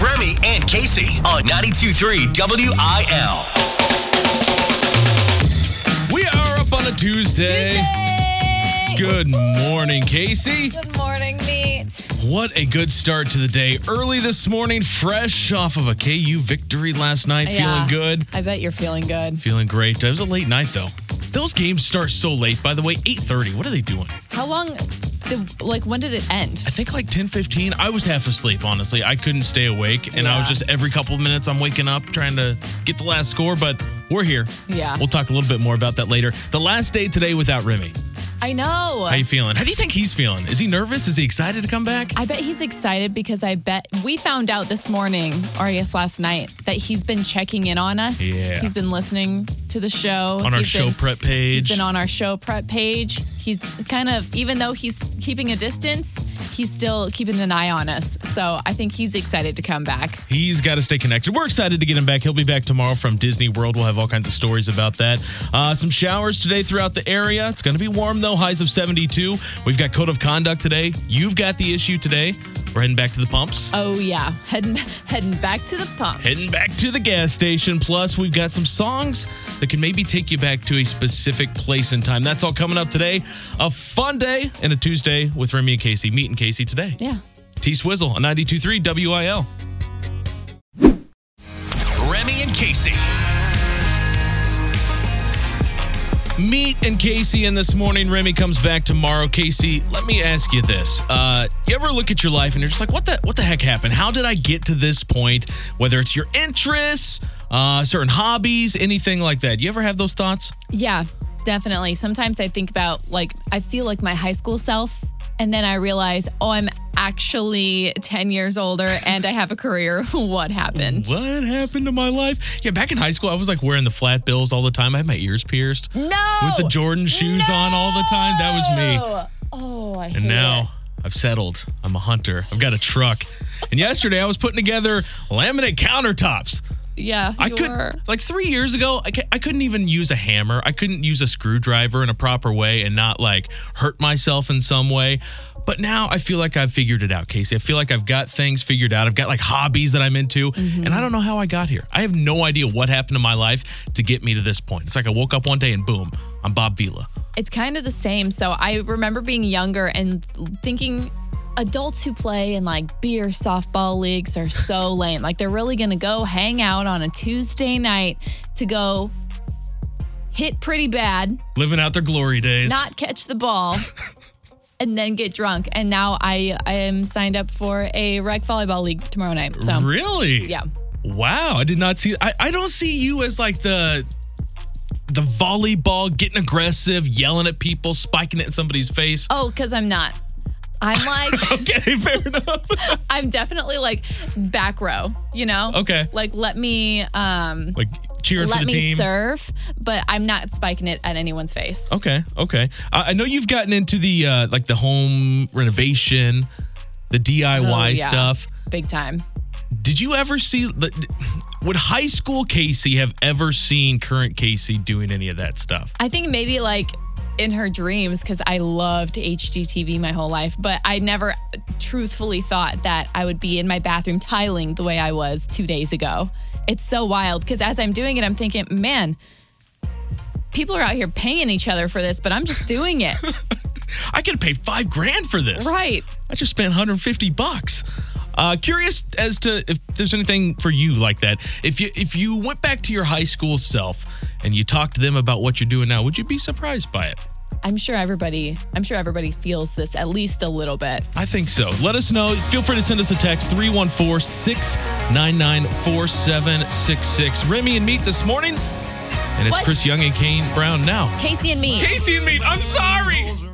with Remy and Casey on 92.3 WIL. We are up on a Tuesday. Tuesday. Good morning, Casey. Good morning, meat. What a good start to the day. Early this morning, fresh off of a KU victory last night. Yeah. Feeling good. I bet you're feeling good. Feeling great. It was a late night though. Those games start so late. By the way, 8:30. What are they doing? How long did like when did it end? I think like 10:15. I was half asleep, honestly. I couldn't stay awake and I was just every couple of minutes I'm waking up trying to get the last score, but we're here. Yeah. We'll talk a little bit more about that later. The last day today without Remy. I know. How you feeling? How do you think he's feeling? Is he nervous? Is he excited to come back? I bet he's excited because I bet we found out this morning, or I guess last night, that he's been checking in on us. Yeah. He's been listening to the show. on our He's show been- prep page. He's been on our show prep page. He's kind of, even though he's keeping a distance, he's still keeping an eye on us. So I think he's excited to come back. He's got to stay connected. We're excited to get him back. He'll be back tomorrow from Disney World. We'll have all kinds of stories about that. Uh, some showers today throughout the area. It's going to be warm though, highs of 72. We've got code of conduct today. You've got the issue today. We're heading back to the pumps. Oh yeah, heading heading back to the pump. Heading back to the gas station. Plus, we've got some songs that can maybe take you back to a specific place and time. That's all coming up today. A fun day and a Tuesday with Remy and Casey. Meet and Casey today. Yeah. T Swizzle on 92.3 WIL. Remy and Casey. Meet and Casey in this morning. Remy comes back tomorrow. Casey, let me ask you this: uh, You ever look at your life and you're just like, "What the what the heck happened? How did I get to this point?" Whether it's your interests, uh, certain hobbies, anything like that. You ever have those thoughts? Yeah, definitely. Sometimes I think about like I feel like my high school self and then I realize, "Oh, I'm actually 10 years older and I have a career. what happened?" What happened to my life? Yeah, back in high school, I was like wearing the flat bills all the time. I had my ears pierced No. with the Jordan shoes on all the time. That was me. Oh, I hate And now it. I've settled. I'm a hunter. I've got a truck. And yesterday I was putting together laminate countertops. Yeah, I could were- like three years ago. I, ca- I couldn't even use a hammer. I couldn't use a screwdriver in a proper way and not like hurt myself in some way. But now I feel like I've figured it out, Casey. I feel like I've got things figured out. I've got like hobbies that I'm into, Mm-hmm. and I don't know how I got here. I have no idea what happened in my life to get me to this point. It's like I woke up one day and boom, I'm Bob Vila. It's kind of the same. So I remember being younger and thinking adults who play in like beer softball leagues are so lame. Like they're really going to go hang out on a Tuesday night to go hit pretty bad, Living out their glory days. not catch the ball. And then get drunk, and now I I am signed up for a rec volleyball league tomorrow night. So really? yeah, Wow, I did not see. I, I don't see you as like the the volleyball, getting aggressive, yelling at people, spiking it in somebody's face. oh, because I'm not. I'm like Okay, fair enough. I'm definitely like back row, you know? Okay. Like let me um like cheering for let me serve, but I'm not spiking it at anyone's face. Okay, okay. I I know you've gotten into the uh, like the home renovation, the DIY Oh, yeah. stuff. Big time. Did you ever see? the- Would high school Casey have ever seen current Casey doing any of that stuff? I think maybe like in her dreams because I loved HGTV my whole life, but I never truthfully thought that I would be in my bathroom tiling the way I was two days ago. It's so wild because as I'm doing it, I'm thinking, man, people are out here paying each other for this, but I'm just doing it. I could paid five grand for this. right. I just spent 150 bucks. Uh, curious as to if there's anything for you like that. If you if you went back to your high school self and you talked to them about what you're doing now, would you be surprised by it? I'm sure everybody I'm sure everybody feels this at least a little bit. I think so. Let us know. Feel free to send us a text 314 699 4766. Remy and Meet this morning. And it's What? Chris Young and Kane Brown now. Casey and me. Casey and Meet, I'm sorry.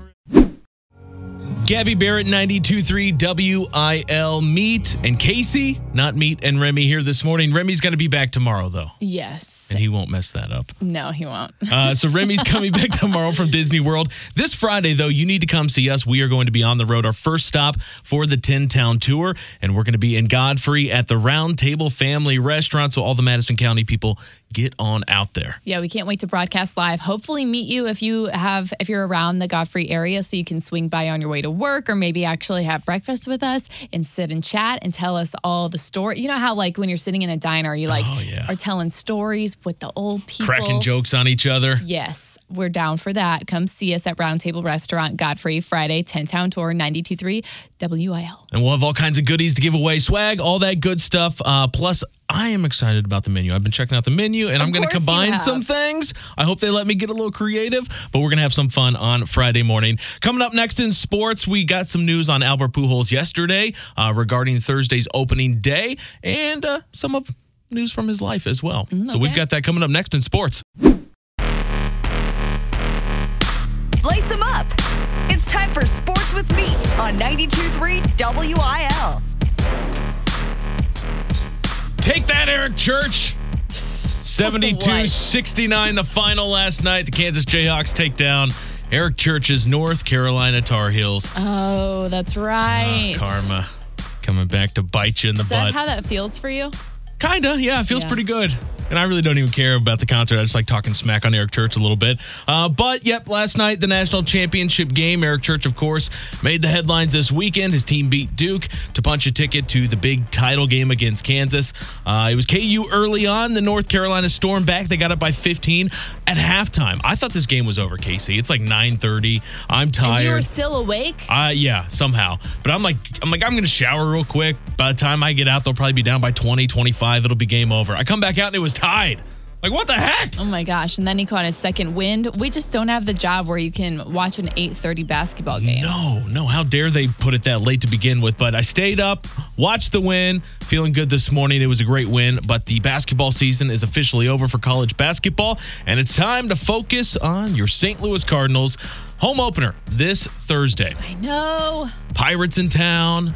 Gabby Barrett, 92.3 WIL Meet and Casey, not Meet and Remy here this morning. Remy's going to be back tomorrow, though, Yes. and he won't mess that up. No, he won't. Uh, so Remy's coming back tomorrow from Disney World. This Friday, though, you need to come see us. We are going to be on the road, our first stop for the 10 Town Tour, and we're going to be in Godfrey at the Round Table Family Restaurant. So all the Madison County people get on out there. Yeah, we can't wait to broadcast live. Hopefully meet you if you have if you're around the Godfrey area so you can swing by on your way to work or maybe actually have breakfast with us and sit and chat and tell us all the story. You know how like when you're sitting in a diner, you like Oh, yeah. are telling stories with the old people. Cracking jokes on each other. Yes, we're down for that. Come see us at Round Table Restaurant, Godfrey, Friday, 10 Town Tour, 923 WIL. And we'll have all kinds of goodies to give away, swag, all that good stuff. Uh, plus, I am excited about the menu. I've been checking out the menu and I'm going to combine some things. I hope they let me get a little creative, but we're going to have some fun on Friday morning. Coming up next in sports, we got some news on Albert Pujols yesterday uh, regarding Thursday's opening day and uh, some of news from his life as well. So we've got that coming up next in sports. Lace them up. It's time for Sports with Meat on 92.3 WIL. Take that, Eric Church. 72 69, the final last night. The Kansas Jayhawks take down Eric Church's North Carolina Tar Heels. Oh, that's ah, right. Karma coming back to bite you in the Is that butt. how that feels for you? Kinda, yeah, it feels Yeah. pretty good. And I really don't even care about the concert. I just like talking smack on Eric Church a little bit. Uh, but yep, last night, the national championship game. Eric Church, of course, made the headlines this weekend. His team beat Duke to punch a ticket to the big title game against Kansas. Uh, it was KU early on. The North Carolina storm back. They got up by 15 at halftime. I thought this game was over, Casey. It's like 9:30. I'm tired. And you were still awake? Uh yeah, somehow. But I'm like I'm like I'm going to shower real quick. By the time I get out, they'll probably be down by 20, 25. It'll be game over. I come back out and it was tied. Like what the heck? Oh my gosh. And then he caught his second wind. We just don't have the job where you can watch an 8:30 basketball game. No, no, how dare they put it that late to begin with? But I stayed up, watched the win, feeling good this morning. It was a great win, but the basketball season is officially over for college basketball, and it's time to focus on your St. Louis Cardinals home opener this Thursday. I know. Pirates in town.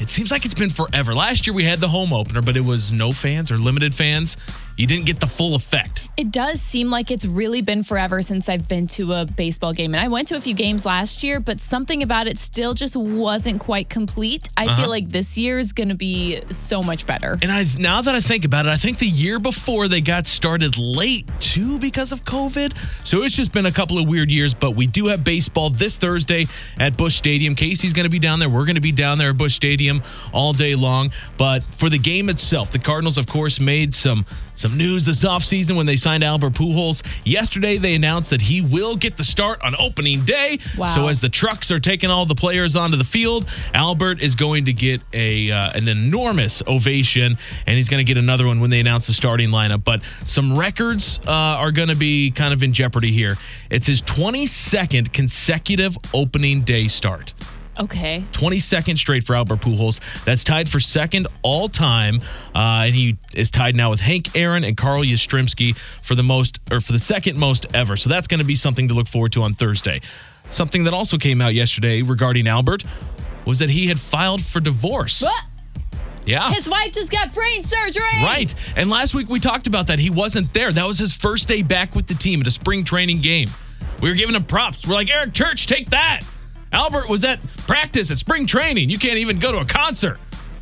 It seems like it's been forever. Last year we had the home opener, but it was no fans or limited fans. You didn't get the full effect. It does seem like it's really been forever since I've been to a baseball game. And I went to a few games last year, but something about it still just wasn't quite complete. I Uh-huh. feel like this year is going to be so much better. And I now that I think about it, I think the year before they got started late too because of COVID. So it's just been a couple of weird years, but we do have baseball this Thursday at Busch Stadium. Casey's going to be down there. We're going to be down there at Busch Stadium all day long. But for the game itself, the Cardinals of course made some some news this offseason when they signed Albert Pujols. Yesterday they announced that he will get the start on opening day. Wow. So as the trucks are taking all the players onto the field, Albert is going to get a uh, an enormous ovation, and he's going to get another one when they announce the starting lineup. But some records uh, are going to be kind of in jeopardy here. It's his 22nd consecutive opening day start. Okay. 22nd straight for Albert Pujols. That's tied for second all time, uh, and he is tied now with Hank Aaron and Carl Yastrzemski for the most or for the second most ever. So that's going to be something to look forward to on Thursday. Something that also came out yesterday regarding Albert was that he had filed for divorce. What? Yeah. His wife just got brain surgery. Right. And last week we talked about that. He wasn't there. That was his first day back with the team at a spring training game. We were giving him props. We're like, Eric Church, take that. Albert was at practice at spring training. You can't even go to a concert.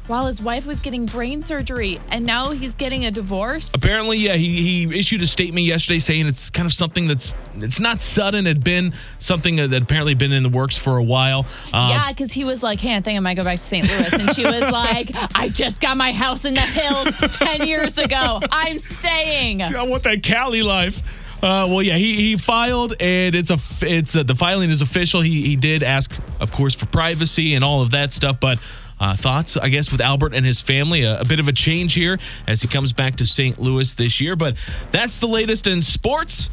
While his wife was getting brain surgery and now he's getting a divorce. Apparently, yeah, he, he issued a statement yesterday saying it's kind of something that's it's not sudden. It had been something that apparently been in the works for a while. Uh, Yeah, because he was like, hey, I think I might go back to St. Louis. And she was like, I just got my house in the hills 10 years ago. I'm staying. I want that Cali life. Uh, well, yeah, he, he filed, and it's a it's a, the filing is official. He he did ask, of course, for privacy and all of that stuff, but. Uh, thoughts, I guess, with Albert and his family. A, a bit of a change here as he comes back to St. Louis this year. But that's the latest in sports.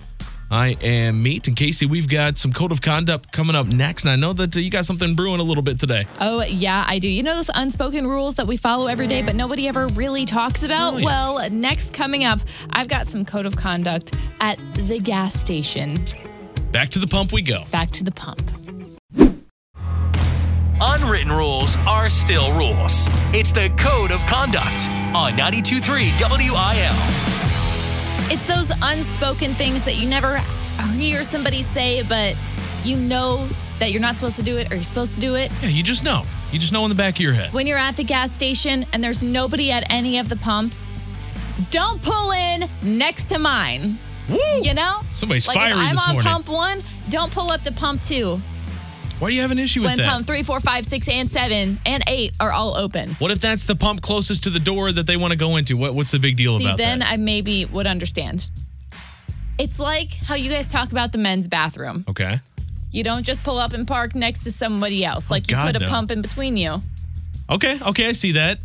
I am Meat and Casey. We've got some code of conduct coming up next, and I know that uh, you got something brewing a little bit today. Oh, yeah, I do. You know those unspoken rules that we follow every day, but nobody ever really talks about? Oh, yeah. Well, next coming up, I've got some code of conduct at the gas station. Back to the pump we go. Back to the pump. Unwritten rules are still rules. It's the code of conduct on 92.3 WIL. It's those unspoken things that you never hear somebody say, but you know that you're not supposed to do it or you're supposed to do it. Yeah, you just know. You just know in the back of your head. When you're at the gas station and there's nobody at any of the pumps, don't pull in next to mine. Woo! You know? Somebody's like fiery if I'm this on morning. pump one, don't pull up to pump two. Why do you have an issue with when that? pump three, four, five, six, and seven, and eight are all open. what if that's the pump closest to the door that they want to go into? What, what's the big deal about that? See, about then that? I maybe would understand. It's like how you guys talk about the men's bathroom. okay. You don't just pull up and park next to somebody else. Oh, like you Oh, God, put a no. pump in between you. Okay. Okay. I see that.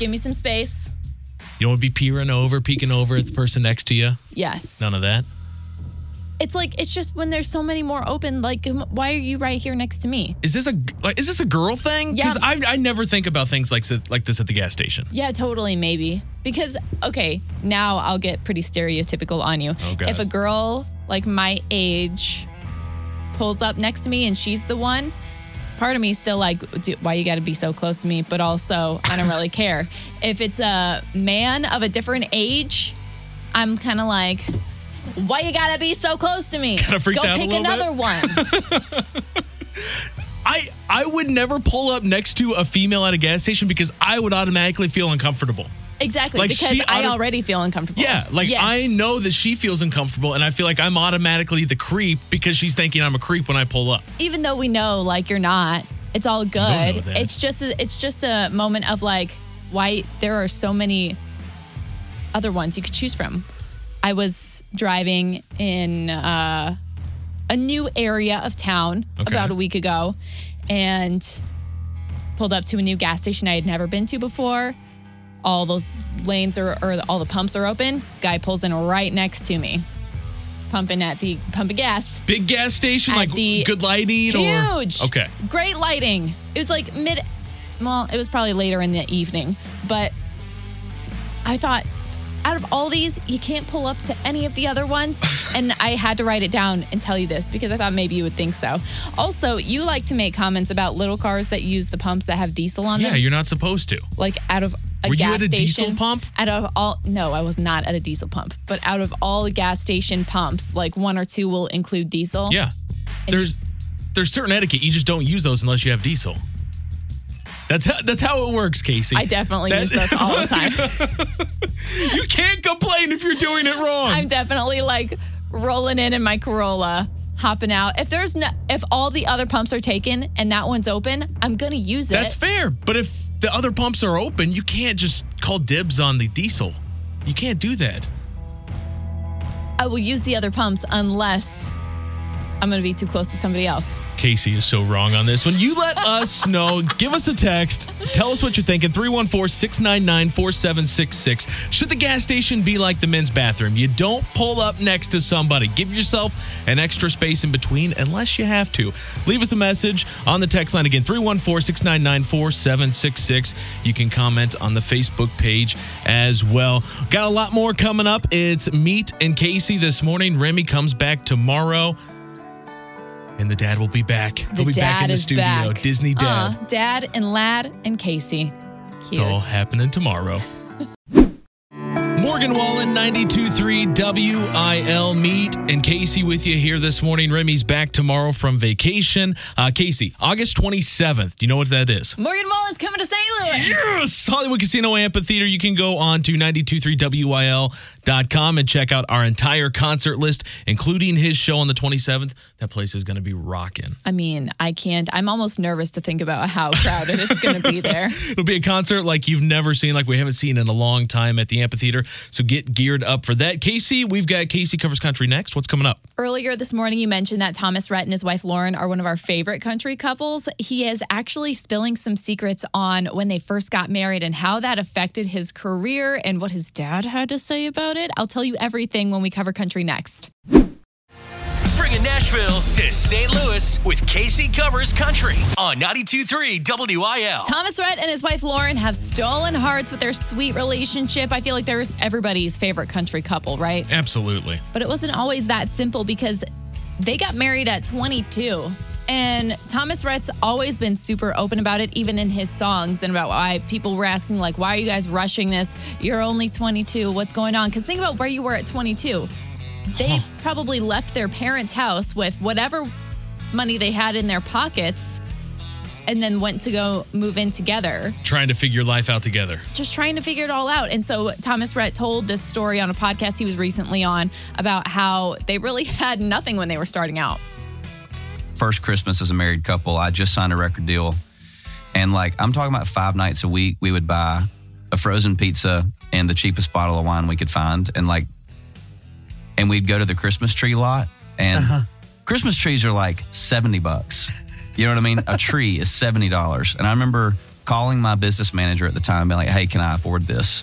Give me some space. You don't want to be peering over, peeking over at the person next to you. Yes. None of that. It's like it's just when there's so many more open. Like, um, why are you right here next to me? Is this a like? Is this a girl thing? Because Yeah. I, I never think about things like like this at the gas station. Yeah, totally, maybe. Because okay, now I'll get pretty stereotypical on you. Oh, God. If a girl like my age pulls up next to me and she's the one, part of me is still like, why you got to be so close to me? But also, I don't really care. If it's a man of a different age, I'm kind of like. Why you gotta be so close to me? Kinda freaked Go out a pick bit? another one. I I would never pull up next to a female at a gas station because I would automatically feel uncomfortable. Exactly, Like, because she I auto- already feel uncomfortable. Yeah, like Yes. I know that she feels uncomfortable, and I feel like I'm automatically the creep because she's thinking I'm a creep when I pull up. even though we know like you're not it's all know good that. it's just a, it's just a moment of like why there are so many other ones you could choose from i was driving in uh, a new area of town Okay. about a week ago and pulled up to a new gas station i had never been to before all the lanes are or all the pumps are open guy pulls in right next to me pumping at the pump of gas Big gas station, At like the- good lighting, or Huge. okay. Great lighting. It was like mid, well, it was probably later in the evening, but I thought out of all these, you can't pull up to any of the other ones. and I had to write it down and tell you this because I thought maybe you would think so. Also, you like to make comments about little cars that use the pumps that have diesel on Yeah, them. Yeah, you're not supposed to. like out of a Were you gas at a diesel station, pump? Out of all, no, I was not at a diesel pump. But out of all the gas station pumps, like one or two will include diesel. Yeah, there's there's certain etiquette. You just don't use those unless you have diesel. That's how, that's how it works, Casey. I definitely That- use those all the time. you can't complain if you're doing it wrong. I'm definitely like rolling in in my Corolla, hopping out. If there's no, if all the other pumps are taken and that one's open, I'm gonna use it. That's fair. But if the other pumps are open, you can't just call dibs on the diesel. You can't do that. I will use the other pumps unless I'm gonna be too close to somebody else. Casey is so wrong on this one. You let us know. Give us a text. Tell us what you're thinking. 314 699 4766. Should the gas station be like the men's bathroom? You don't pull up next to somebody. Give yourself an extra space in between unless you have to. Leave us a message on the text line again 314 699 4766. You can comment on the Facebook page as well. Got a lot more coming up. It's Meet and Casey this morning. Remy comes back tomorrow. And the dad will be back. The He'll be dad back in the is studio. back. Disney dad. Uh, dad and lad and Casey. it's all happening tomorrow. Morgan Wallen, 92.3 WIL Meet and Casey with you here this morning. Remy's back tomorrow from vacation. Uh, Casey, August 27th. Do you know what that is? Morgan Wallen's coming to St. Louis. Yes! Hollywood Casino Amphitheater. You can go on to 923wil.com and check out our entire concert list, including his show on the 27th. That place is going to be rocking. I mean, I can't. I'm almost nervous to think about how crowded it's going to be there. It'll be a concert like you've never seen, like we haven't seen in a long time at the amphitheater. So get geared up for that. Casey, we've got Casey Covers Country next. What's coming up? Earlier this morning, you mentioned that Thomas Rhett and his wife Lauren are one of our favorite country couples. He is actually spilling some secrets on when they first got married and how that affected his career and what his dad had to say about it. I'll tell you everything when we cover country next. Bringing Nashville to St. Louis with Casey Covers Country on 92.3 WIL. Thomas Rhett and his wife Lauren have stolen hearts with their sweet relationship. I feel like they're everybody's favorite country couple, right? Absolutely. But it wasn't always that simple because they got married at 22. And Thomas Rhett's always been super open about it, even in his songs, and about why people were asking, like, why are you guys rushing this? You're only 22. What's going on? Because think about where you were at 22. They probably left their parents' house with whatever money they had in their pockets and then went to go move in together Trying to figure life out together. just trying to figure it all out. And so Thomas Rhett told this story on a podcast he was recently on about how they really had nothing when they were starting out. First Christmas as a married couple. I just signed a record deal. And like, I'm talking about five nights a week, we would buy a frozen pizza and the cheapest bottle of wine we could find. And like, and we'd go to the Christmas tree lot. And Uh-huh. Christmas trees are like 70 bucks. You know what I mean? a tree is $70. And I remember calling my business manager at the time, being like, hey, can I afford this?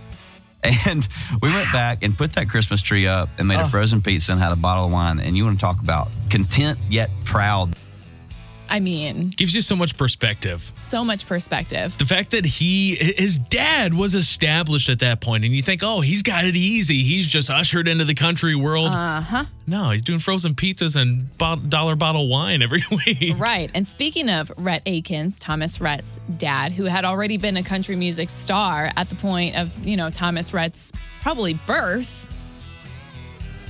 And we went back and put that Christmas tree up and made a frozen pizza and had a bottle of wine. And you want to talk about content yet proud. I mean, Gives you so much perspective. so much perspective. The fact that he, his dad was established at that point, and you think, oh, he's got it easy. He's just ushered into the country world. Uh huh. No, he's doing frozen pizzas and bot- dollar bottle wine every week. Right. And speaking of Rhett Akins, Thomas Rhett's dad, who had already been a country music star at the point of, you know, Thomas Rhett's probably birth,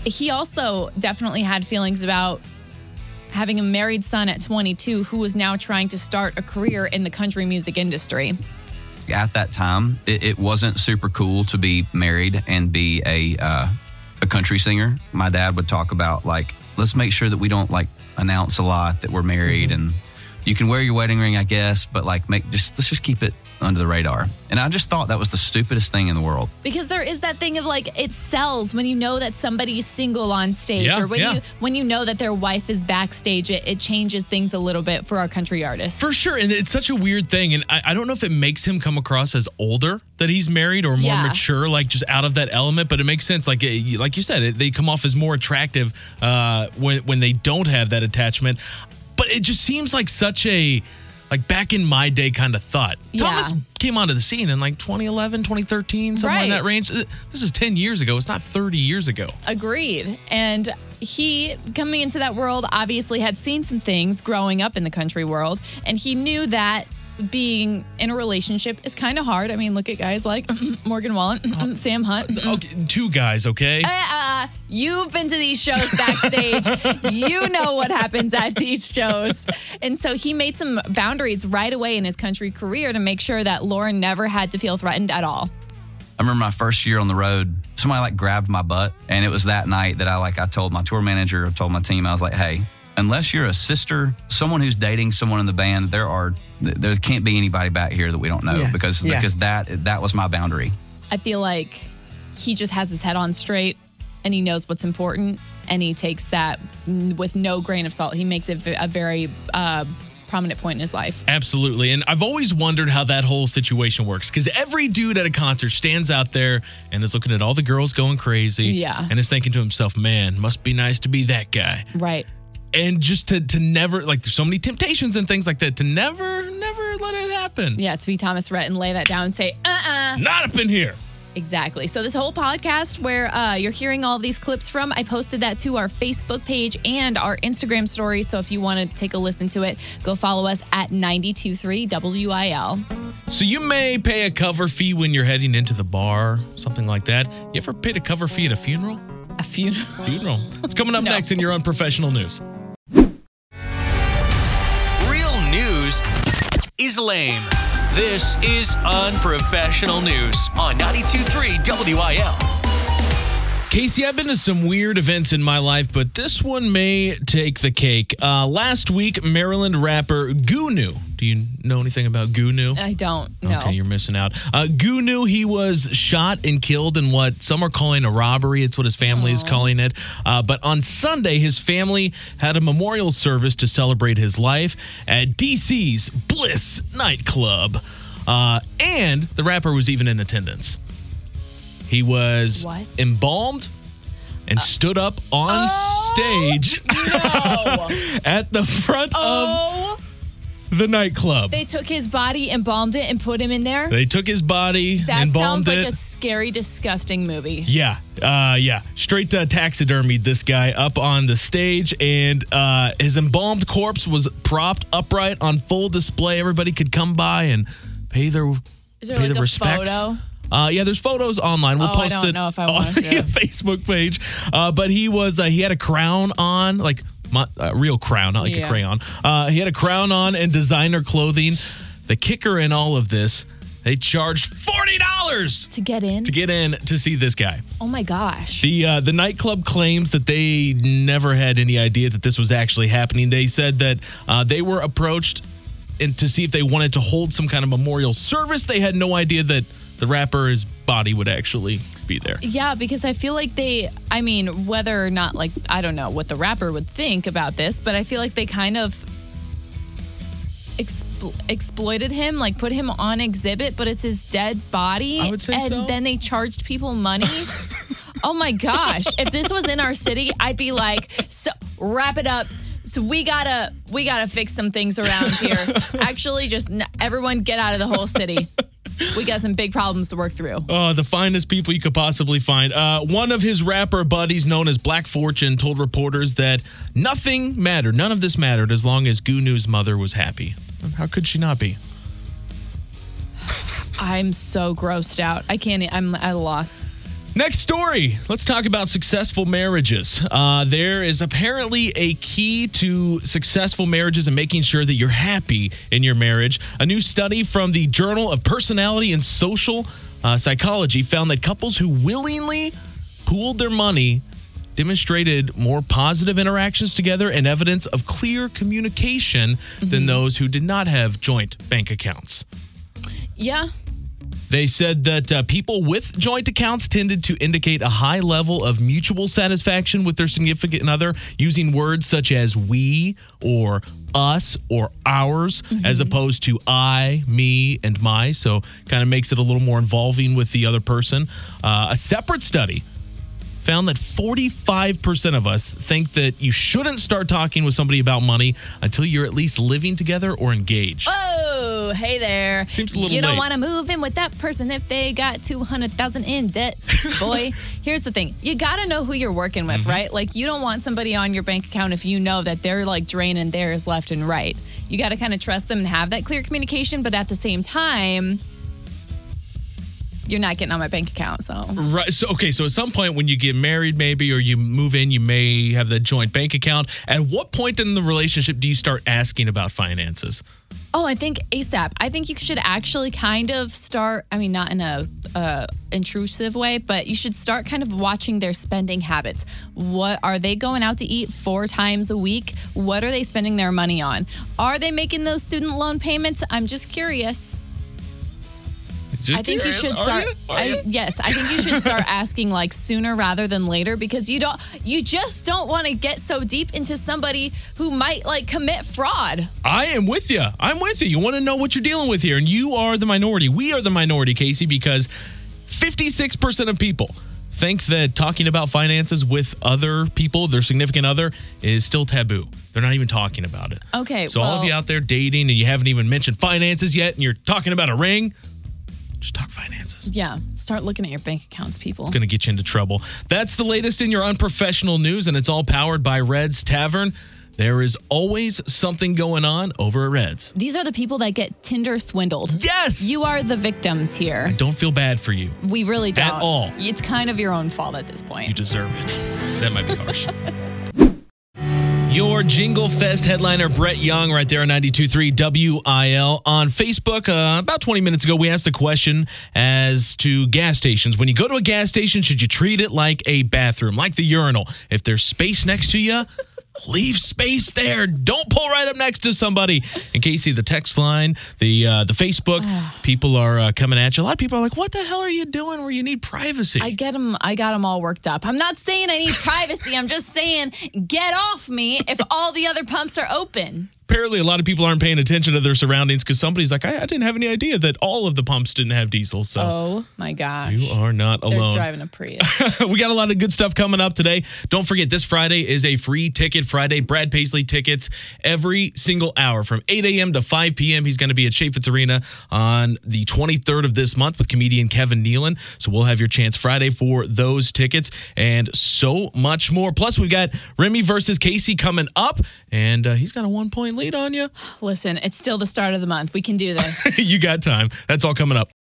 he also definitely had feelings about having a married son at 22 who was now trying to start a career in the country music industry. At that time, it, it wasn't super cool to be married and be a uh, a country singer. My dad would talk about like, let's make sure that we don't like announce a lot that we're married, and you can wear your wedding ring, I guess, but like make just let's just keep it under the radar. And I just thought that was the stupidest thing in the world. Because there is that thing of like it sells when you know that somebody's single on stage Yeah, or when yeah. you when you know that their wife is backstage, it, it changes things a little bit for our country artists. For sure. And it's such a weird thing. And I, I don't know if it makes him come across as older that he's married or more Yeah. mature, like just out of that element. But it makes sense. Like it, like you said, it, they come off as more attractive uh, when, when they don't have that attachment. But it just seems like such a, like back in my day kind of thought. Yeah. Thomas came onto the scene in like 2011, 2013, somewhere in that range. This is 10 years ago. It's not 30 years ago. Agreed. And he, coming into that world, obviously had seen some things growing up in the country world. And he knew that being in a relationship is kind of hard. I mean, look at guys like Morgan Wallen, Sam Hunt. Okay, two guys, okay? Uh, you've been to these shows backstage. you know what happens at these shows. And so he made some boundaries right away in his country career to make sure that Lauren never had to feel threatened at all. I remember my first year on the road, somebody like grabbed my butt. And it was that night that I like I told my tour manager, I told my team, I was like, hey, unless you're a sister, someone who's dating someone in the band, there are there can't be anybody back here that we don't know Yeah, because yeah. because that that was my boundary. I feel like he just has his head on straight and he knows what's important and he takes that with no grain of salt. He makes it a very uh, prominent point in his life. Absolutely. And I've always wondered how that whole situation works because every dude at a concert stands out there and is looking at all the girls going crazy. Yeah. And is thinking to himself, man, must be nice to be that guy. Right. And just to, to never, like, there's so many temptations and things like that, to never, never let it happen. Yeah, to be Thomas Rhett and lay that down and say, uh uh Not up in here. Exactly. So this whole podcast where uh, you're hearing all these clips from, I posted that to our Facebook page and our Instagram story. So if you want to take a listen to it, go follow us at 923 WIL. So you may pay a cover fee when you're heading into the bar, something like that. You ever paid a cover fee at a funeral? A funeral. Funeral. It's coming up No. next in your unprofessional news. Is lame. This is unprofessional news on 92.3 WIL. Casey, I've been to some weird events in my life, but this one may take the cake. Uh, last week, Maryland rapper Goonew. Do you know anything about Goonew? I don't know. Okay, you're missing out. Uh, Goonew, he was shot and killed in what some are calling a robbery. It's what his family is calling it. Uh, but on Sunday, his family had a memorial service to celebrate his life at DC's Bliss nightclub. Uh, and the rapper was even in attendance. He was What? embalmed and stood up on stage at the front Oh, of the nightclub. they took his body, embalmed it, and put him in there? They took his body, embalmed it. That embalmed sounds like it. a scary, disgusting movie. Yeah, uh, yeah. Straight uh, taxidermied this guy up on the stage, and uh, his embalmed corpse was propped upright on full display. Everybody could come by and pay their Is there pay like their a respects. photo? Uh, yeah, there's photos online. We'll Oh, I post don't it know if I on the to. Facebook page. Uh, but he was uh, he had a crown on, like my, uh, real crown, not like a crayon. Uh, he had a crown on and designer clothing. The kicker in all of this They charged $40 To get in? to get in to see this guy. oh my gosh. The uh, the nightclub claims that they never had any idea that this was actually happening. They said that uh, they were approached and to see if they wanted to hold some kind of memorial service. They had no idea that the rapper's body would actually be there. Yeah, because I feel like they, I mean, whether or not, like, I don't know what the rapper would think about this, but I feel like they kind of expl- exploited him, like put him on exhibit, but it's his dead body. I would say and so. then they charged people money. oh my gosh. If this was in our city, I'd be like, so wrap it up. So we gotta we gotta fix some things around here. Actually, just n- everyone get out of the whole city. We got some big problems to work through. Uh, the finest people you could possibly find. Uh, one of his rapper buddies, known as Black Fortune, told reporters that nothing mattered. None of this mattered as long as Goonew's mother was happy. How could she not be? I'm so grossed out. I can't. I'm at a loss. Next story. Let's talk about successful marriages. Uh, there is apparently a key to successful marriages and making sure that you're happy in your marriage. A new study from the Journal of Personality and Social uh, Psychology found that couples who willingly pooled their money demonstrated more positive interactions together and evidence of clear communication than those who did not have joint bank accounts. Yeah. They said that uh, people with joint accounts tended to indicate a high level of mutual satisfaction with their significant other using words such as we or us or ours as opposed to I, me, and my. So kind of makes it a little more involving with the other person. Uh, a separate study found that 45% of us think that you shouldn't start talking with somebody about money until you're at least living together or engaged. Oh, hey there. Seems a little You don't late. want to move in with that person if they got 200,000 in debt. Boy, here's the thing. You got to know who you're working with, Mm-hmm. right? Like you don't want somebody on your bank account if you know that they're like draining theirs left and right. You got to kind of trust them and have that clear communication, but at the same time, you're not getting on my bank account, so Right. So okay. So at some point when you get married, maybe, or you move in, you may have the joint bank account. At what point in the relationship do you start asking about finances? Oh, I think ASAP. I think you should actually kind of start. I mean, not in a uh, intrusive way, but you should start kind of watching their spending habits. What are they going out to eat four times a week? What are they spending their money on? Are they making those student loan payments? I'm just curious. Just I think curious. you should start. you? I, yes, I think you should start asking like sooner rather than later because you don't. You just don't want to get so deep into somebody who might like commit fraud. I am with you. I'm with you. You want to know what you're dealing with here, and you are the minority. We are the minority, Casey, because 56% of people think that talking about finances with other people, their significant other, is still taboo. They're not even talking about it. Okay, So all of you out there dating and you haven't even mentioned finances yet, and you're talking about a ring, just talk finances. Yeah, start looking at your bank accounts, people. It's going to get you into trouble. That's the latest in your unprofessional news, and it's all powered by Red's Tavern. There is always something going on over at Red's. These are the people that get Tinder swindled. Yes! You are the victims here. I don't feel bad for you. We really don't. At all. It's kind of your own fault at this point. You deserve it. That might be harsh. Your Jingle Fest headliner, Brett Young, right there on 92.3 WIL. On Facebook, uh, about 20 minutes ago, we asked the question as to gas stations. When you go to a gas station, should you treat it like a bathroom, like the urinal? If there's space next to you, leave space there. Don't pull right up next to somebody. And Casey, the text line, the uh, the Facebook, people are uh, coming at you. A lot of people are like, "What the hell are you doing? Where you need privacy?" I get them. I got them all worked up. I'm not saying I need privacy. I'm just saying get off me if all the other pumps are open. Apparently a lot of people aren't paying attention to their surroundings because somebody's like, I, I didn't have any idea that all of the pumps didn't have diesel. So Oh my gosh. you are not They're alone. driving a Prius. we got a lot of good stuff coming up today. Don't forget, this Friday is a free ticket Friday. Brad Paisley tickets every single hour from 8 a.m. to 5 p.m. He's going to be at Chaifetz Arena on the 23rd of this month with comedian Kevin Nealon. So we'll have your chance Friday for those tickets and so much more. Plus, we've got Remy versus Casey coming up, and uh, he's got a one point lead on you. Listen, it's still the start of the month. We can do this. you got time. That's all coming up.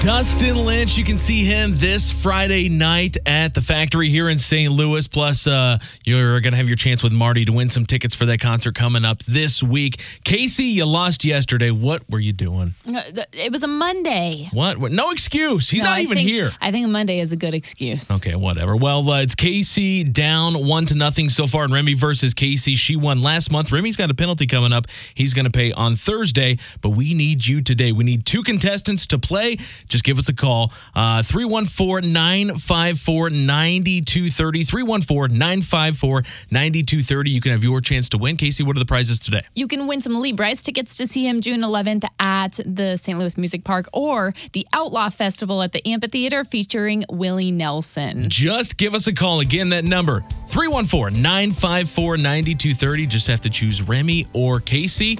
Dustin Lynch, you can see him this Friday night at the factory here in St. Louis. Plus, uh, you're going to have your chance with Marty to win some tickets for that concert coming up this week. Casey, you lost yesterday. What were you doing? It was a Monday. What? No excuse. He's No, not I even think- here. I think a Monday is a good excuse. Okay, whatever. Well, uh, it's Casey down one to nothing so far in Remy versus Casey. She won last month. Remy's got a penalty coming up. He's going to pay on Thursday, but we need you today. We need two contestants to play. Just give us a call. Uh, 314 954 9230. 314 954 9230. You can have your chance to win. Casey, what are the prizes today? You can win some Lee Brice tickets to see him June 11th at the St. Louis Music Park or the Outlaw Festival at the Amphitheater featuring Willie Nelson. Just give us a call. Again, that number 314 954 9230. Just have to choose Remy or Casey.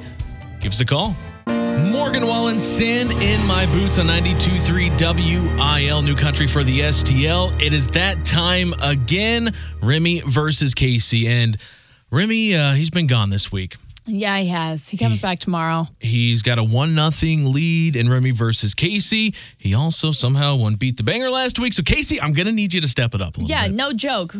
Give us a call. Morgan Wallen, Sand in My Boots on 92.3 WIL, New Country for the STL. It is that time again. Remy versus Casey. And Remy, uh, he's been gone this week. Yeah, he has. He comes back tomorrow. He's got a one nothing lead in Remy versus Casey. He also somehow won beat the banger last week. So Casey, I'm gonna need you to step it up a little Yeah, bit. no joke.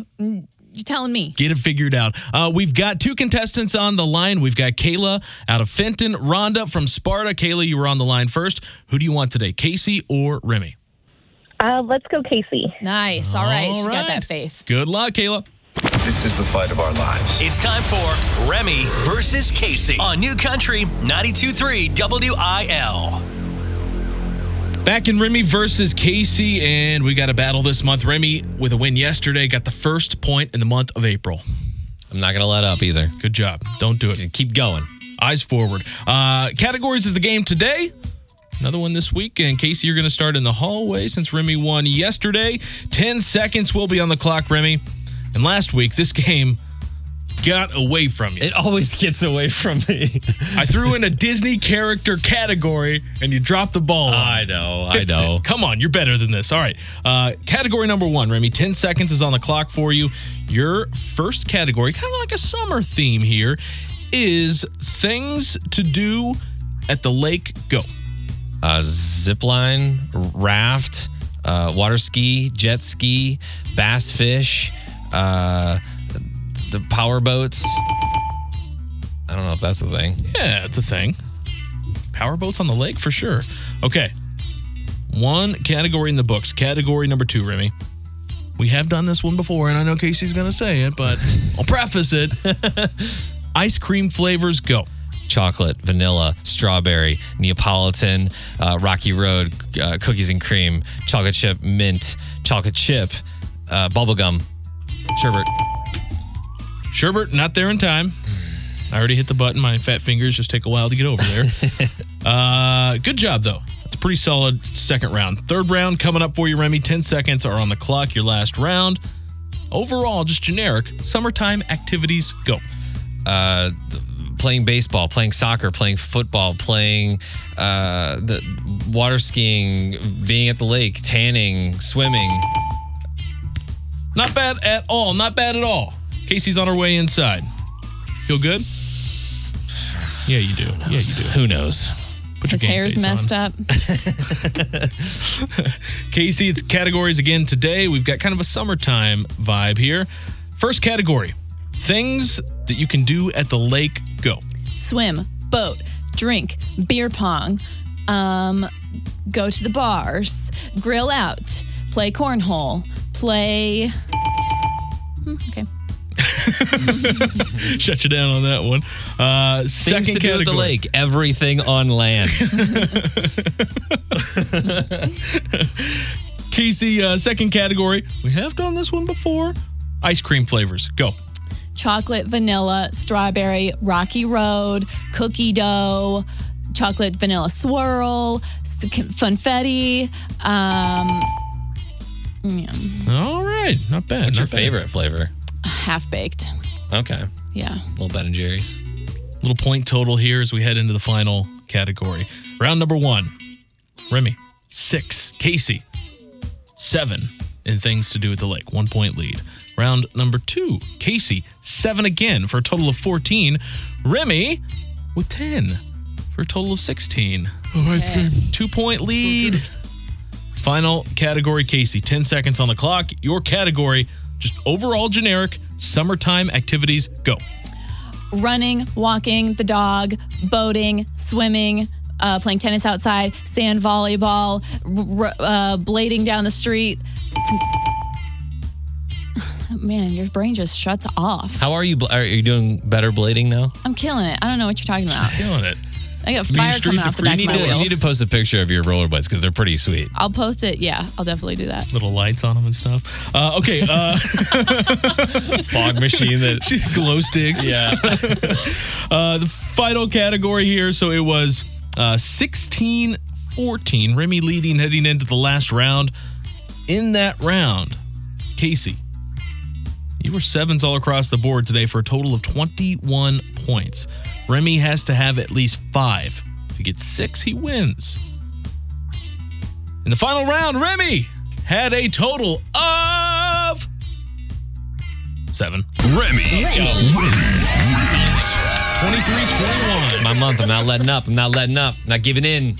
You're telling me. Get it figured out. Uh, we've got two contestants on the line. We've got Kayla out of Fenton, Rhonda from Sparta. Kayla, you were on the line first. Who do you want today, Casey or Remy? Uh, let's go, Casey. Nice. All right. She All got right. that faith. Good luck, Kayla. This is the fight of our lives. It's time for Remy versus Casey on New Country 92.3 WIL. Back in Remy versus Casey, and we got a battle this month. Remy, with a win yesterday, got the first point in the month of April. I'm not going to let up either. Good job. Don't do it. Keep going. Eyes forward. Uh, categories is the game today. Another one this week. And Casey, you're going to start in the hallway since Remy won yesterday. 10 seconds will be on the clock, Remy. And last week, this game got away from you. It always gets away from me. I threw in a Disney character category and you dropped the ball. I it. know. I Fix it. know. Come on, you're better than this. All right. Uh, category number one, Remy. 10 seconds is on the clock for you. Your first category, kind of like a summer theme here, is things to do at the lake. Go. Uh, zip line, raft, uh, water ski, jet ski, bass fish, uh, the power boats. I don't know if that's a thing. Yeah, it's a thing. Power boats on the lake for sure. Okay. One category in the books. Category number two, Remy. We have done this one before, and I know Casey's going to say it, but I'll preface it. Ice cream flavors, go. Chocolate, vanilla, strawberry, Neapolitan, uh, Rocky Road, uh, cookies and cream, chocolate chip, mint, chocolate chip, uh, bubblegum, sherbet. Sherbert, not there in time. I already hit the button. My fat fingers just take a while to get over there. uh, good job, though. It's a pretty solid second round. Third round coming up for you, Remy. 10 seconds are on the clock. Your last round. Overall, just generic. Summertime activities, go. uh, playing baseball, playing soccer, playing football, playing uh, the water skiing, being at the lake, tanning, swimming. Not bad at all. Not bad at all. Casey's on her way inside. Feel good? Yeah, you do. Yeah, you do. Who knows? Put His hair's messed on. up. Casey, it's categories again today. We've got kind of a summertime vibe here. First category things that you can do at the lake. Go. Swim, boat, drink, beer pong, um, go to the bars, grill out, play cornhole, play. Hmm, okay. Shut you down on that one. Uh, second Things to do category. at the lake. Everything on land. Casey, uh, second category. We have done this one before. Ice cream flavors. Go. chocolate, vanilla, strawberry, rocky road, cookie dough, chocolate vanilla swirl, funfetti. Um, yeah, All right. Not bad. What's your bad. favorite flavor? Half baked. Okay. Yeah. Little Ben and Jerry's. Little point total here as we head into the final category. Round number one Remy, six. Casey, seven in things to do at the lake. One point lead. Round number two Casey, seven again for a total of 14. Remy with 10 for a total of 16. Oh, ice cream. Two point lead. Final category, Casey. 10 seconds on the clock. Your category, just overall generic summertime activities. Go. Running, walking, the dog, boating, swimming, uh, playing tennis outside, sand volleyball, r- uh, blading down the street. Man, your brain just shuts off. How are you? bl- Are you doing better blading now? I'm killing it. I don't know what you're talking about. Feeling it. I got Mean fire streets coming of off the back You of need, my to, you need to post a picture of your rollerblades because they're pretty sweet. I'll post it. Yeah, I'll definitely do that. Little lights on them and stuff. Uh, okay. Uh, Fog machine that. glow sticks. Yeah. Uh, the final category here. So it was uh, 16 14. Remy leading heading into the last round. In that round, Casey, you were sevens all across the board today for a total of 21 points. Remy has to have at least five. If he gets six, he wins. In the final round, Remy had a total of seven. Remy. 23 21. My month. I'm not letting up. I'm not letting up. Not giving in.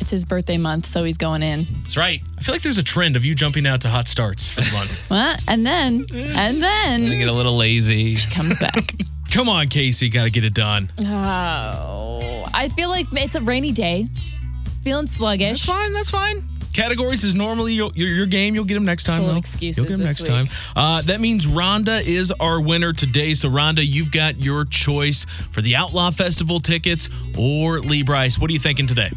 It's his birthday month, so he's going in. That's right. I feel like there's a trend of you jumping out to hot starts for the month. What? And then, and then. I then get a little lazy. She comes back. Come on, Casey, got to get it done. Oh, I feel like it's a rainy day. Feeling sluggish. That's fine. That's fine. Categories is normally your, your, your game. You'll get them next time. Full though. excuses You'll get them this next time. Uh, that means Rhonda is our winner today. So Rhonda, you've got your choice for the Outlaw Festival tickets or Lee Brice. What are you thinking today?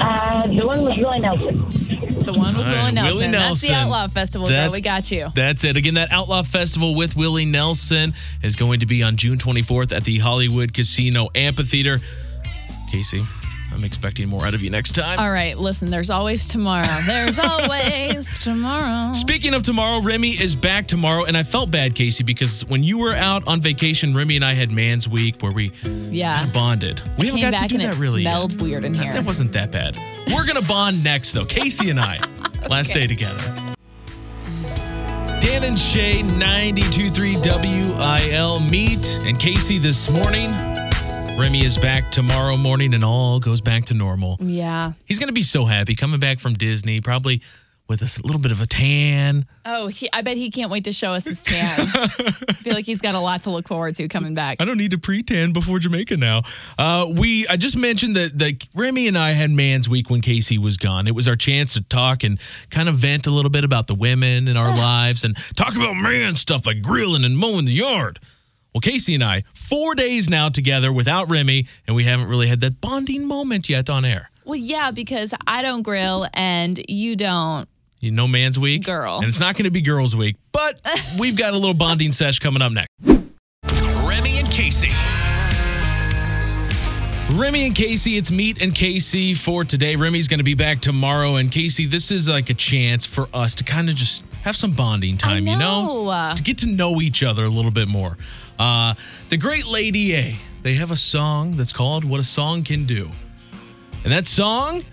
Uh, the one with Willie Nelson. The one with All right, Willie Nelson. Willie That's the Outlaw Festival, girl. That's- We got you. That's it. Again, that Outlaw Festival with Willie Nelson is going to be on June 24th at the Hollywood Casino Amphitheater. Casey, I'm expecting more out of you next time. All right, listen, there's always tomorrow. There's always tomorrow. Speaking of tomorrow, Remy is back tomorrow, and I felt bad, Casey, because when you were out on vacation, Remy and I had Man's Week where we Yeah. bonded. We haven't got to do that it really smelled yet. weird in That- here. That wasn't that bad. We're gonna bond next, though. Casey and I, last Okay. day together. Dan and Shay, 92.3 WIL meet, and Casey this morning. Remy is back tomorrow morning, and all goes back to normal. Yeah. He's gonna be so happy coming back from Disney, probably with a little bit of a tan. Oh, he, I bet he can't wait to show us his tan. I feel like he's got a lot to look forward to coming back. I don't need to pre-tan before Jamaica now. Uh, we I just mentioned that that Remy and I had Man's Week when Casey was gone. It was our chance to talk and kind of vent a little bit about the women in our lives and talk about man stuff like grilling and mowing the yard. Well, Casey and I, four days now together without Remy, and we haven't really had that bonding moment yet on air. Well, yeah, because I don't grill and you don't. You know, Man's Week, Girl. and it's not going to be Girls Week, but we've got a little bonding sesh coming up next. Remy and Casey. Remy and Casey, it's Meet and Casey for today. Remy's going to be back tomorrow. And Casey, this is like a chance for us to kind of just have some bonding time, you know? know. To get to know each other a little bit more. Uh, the Great Lady A, they have a song that's called What a Song Can Do. And that song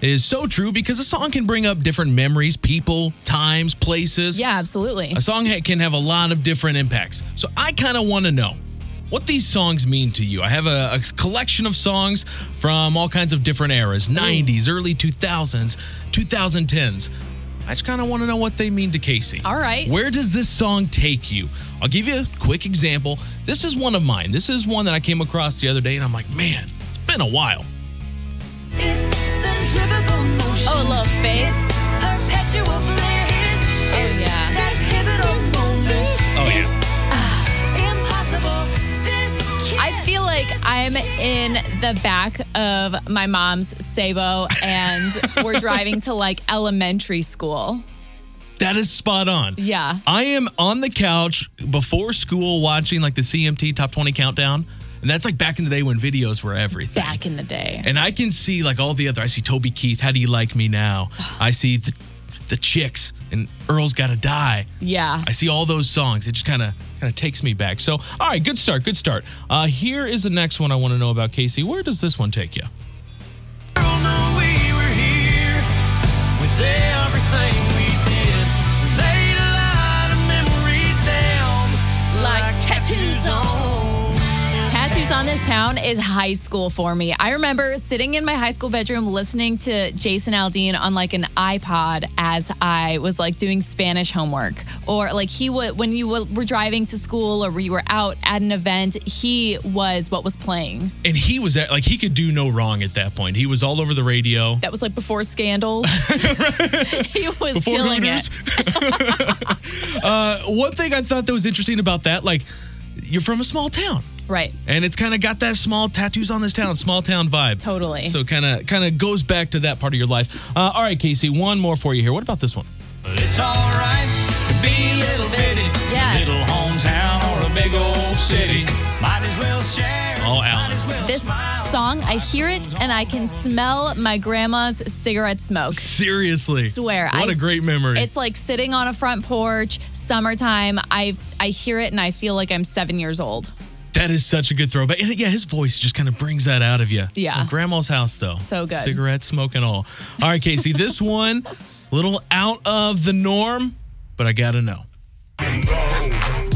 is so true because a song can bring up different memories, people, times, places. Yeah, absolutely. A song ha- can have a lot of different impacts. So I kind of want to know what these songs mean to you. I have a, a collection of songs from all kinds of different eras 90s, early 2000s, 2010s. I just kind of want to know what they mean to Casey. All right. Where does this song take you? I'll give you a quick example. This is one of mine. This is one that I came across the other day, and I'm like, man, it's been a while. Oh, a little faith. Oh, yeah. Oh, yeah. I feel like I'm in the back of my mom's Sabo and we're driving to like elementary school. That is spot on. Yeah. I am on the couch before school watching like the CMT Top 20 Countdown. And that's like back in the day when videos were everything. Back in the day. And I can see like all the other. I see Toby Keith. How do you like me now? I see the, the chicks and Earl's Gotta Die. Yeah. I see all those songs. It just kind of kind of takes me back. So, all right, good start. Good start. Uh, here is the next one I want to know about Casey. Where does this one take you? Like tattoos on. On this town is high school for me. I remember sitting in my high school bedroom listening to Jason Aldean on like an iPod as I was like doing Spanish homework. Or like he would, when you were were driving to school or you were out at an event, he was what was playing. And he was at, like, he could do no wrong at that point. He was all over the radio. That was like before scandals. he was Before killing Hooters. it. uh, one thing I thought that was interesting about that, like, you're from a small town. Right. And it's kind of got that small tattoos on this town, small town vibe. Totally. So kind of kind of goes back to that part of your life. Uh, all right, Casey, one more for you here. What about this one? It's alright to be little bitty. Yes. Little hometown or a big old city. Might as well share. Oh, Alan. Might as well This smile. song, I hear it and I can smell my grandma's cigarette smoke. Seriously. Swear. What I- a great memory. It's like sitting on a front porch, summertime. I I hear it and I feel like I'm seven years old. That is such a good throwback. And yeah, his voice just kind of brings that out of you. Yeah. At grandma's house, though. So good. Cigarette smoke and all. All right, Casey, this one, little out of the norm, but I got to know.